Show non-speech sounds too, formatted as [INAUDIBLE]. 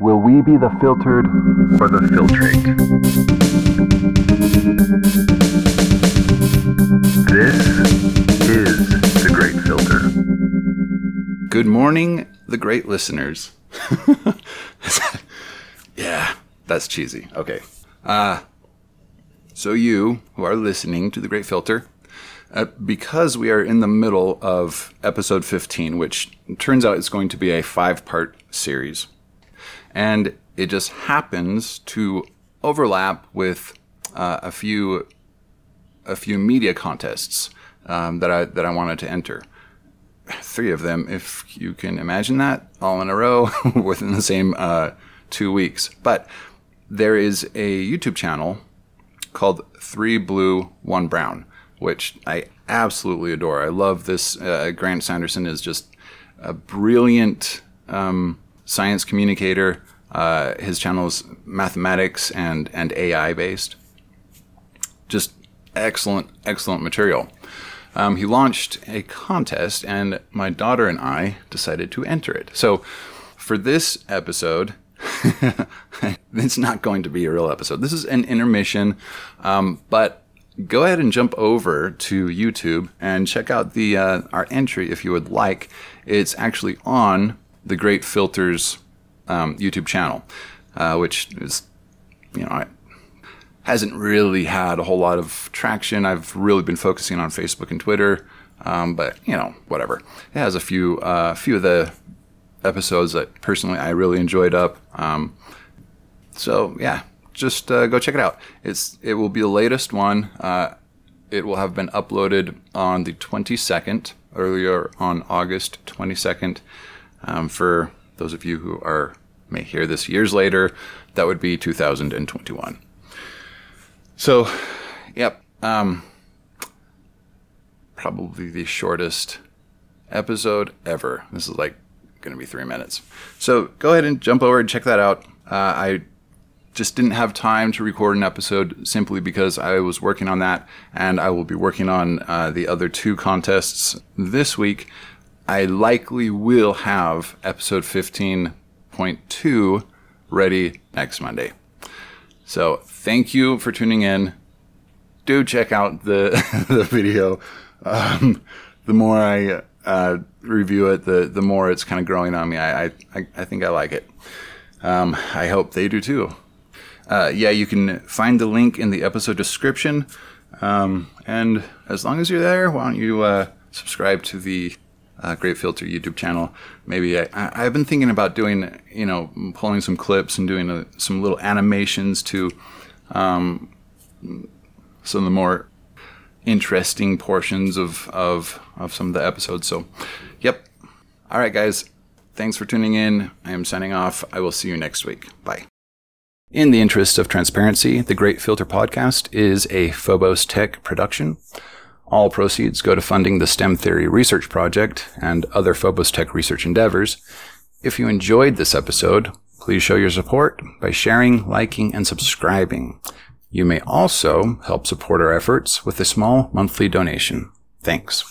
Will we be the filtered or the filtrate? This is the Great Filter. Good morning, the great listeners. [LAUGHS] yeah, that's cheesy. Okay. Uh, so, you who are listening to the Great Filter, uh, because we are in the middle of episode 15, which turns out is going to be a five part series, and it just happens to overlap with uh, a few a few media contests um, that I that I wanted to enter. Three of them, if you can imagine that, all in a row [LAUGHS] within the same uh, two weeks. But there is a YouTube channel called Three Blue One Brown, which I absolutely adore. I love this. Uh, Grant Sanderson is just a brilliant um, science communicator. Uh, his channel is mathematics and and AI based. Just excellent, excellent material. Um, he launched a contest, and my daughter and I decided to enter it. So, for this episode, [LAUGHS] it's not going to be a real episode. This is an intermission, um, but go ahead and jump over to YouTube and check out the uh, our entry if you would like. It's actually on the Great Filters um, YouTube channel, uh, which is you know hasn't really had a whole lot of traction. I've really been focusing on Facebook and Twitter, um, but you know, whatever. It has a few, uh, few of the episodes that personally I really enjoyed up. Um, so yeah, just uh, go check it out. It's it will be the latest one. Uh, it will have been uploaded on the 22nd, earlier on August 22nd. Um, for those of you who are may hear this years later, that would be 2021. So, yep. Um, probably the shortest episode ever. This is like going to be three minutes. So go ahead and jump over and check that out. Uh, I just didn't have time to record an episode simply because I was working on that, and I will be working on uh, the other two contests this week. I likely will have episode 15.2 ready next Monday. So thank you for tuning in. Do check out the [LAUGHS] the video. Um, the more I uh, review it, the the more it's kind of growing on me. I I, I think I like it. Um, I hope they do too. Uh, yeah, you can find the link in the episode description. Um, and as long as you're there, why don't you uh, subscribe to the uh, Great Filter YouTube channel. Maybe I, have been thinking about doing, you know, pulling some clips and doing a, some little animations to um, some of the more interesting portions of, of, of some of the episodes. So, yep. All right, guys. Thanks for tuning in. I am signing off. I will see you next week. Bye. In the interest of transparency, the Great Filter Podcast is a Phobos Tech production. All proceeds go to funding the STEM Theory Research Project and other Phobos Tech research endeavors. If you enjoyed this episode, please show your support by sharing, liking, and subscribing. You may also help support our efforts with a small monthly donation. Thanks.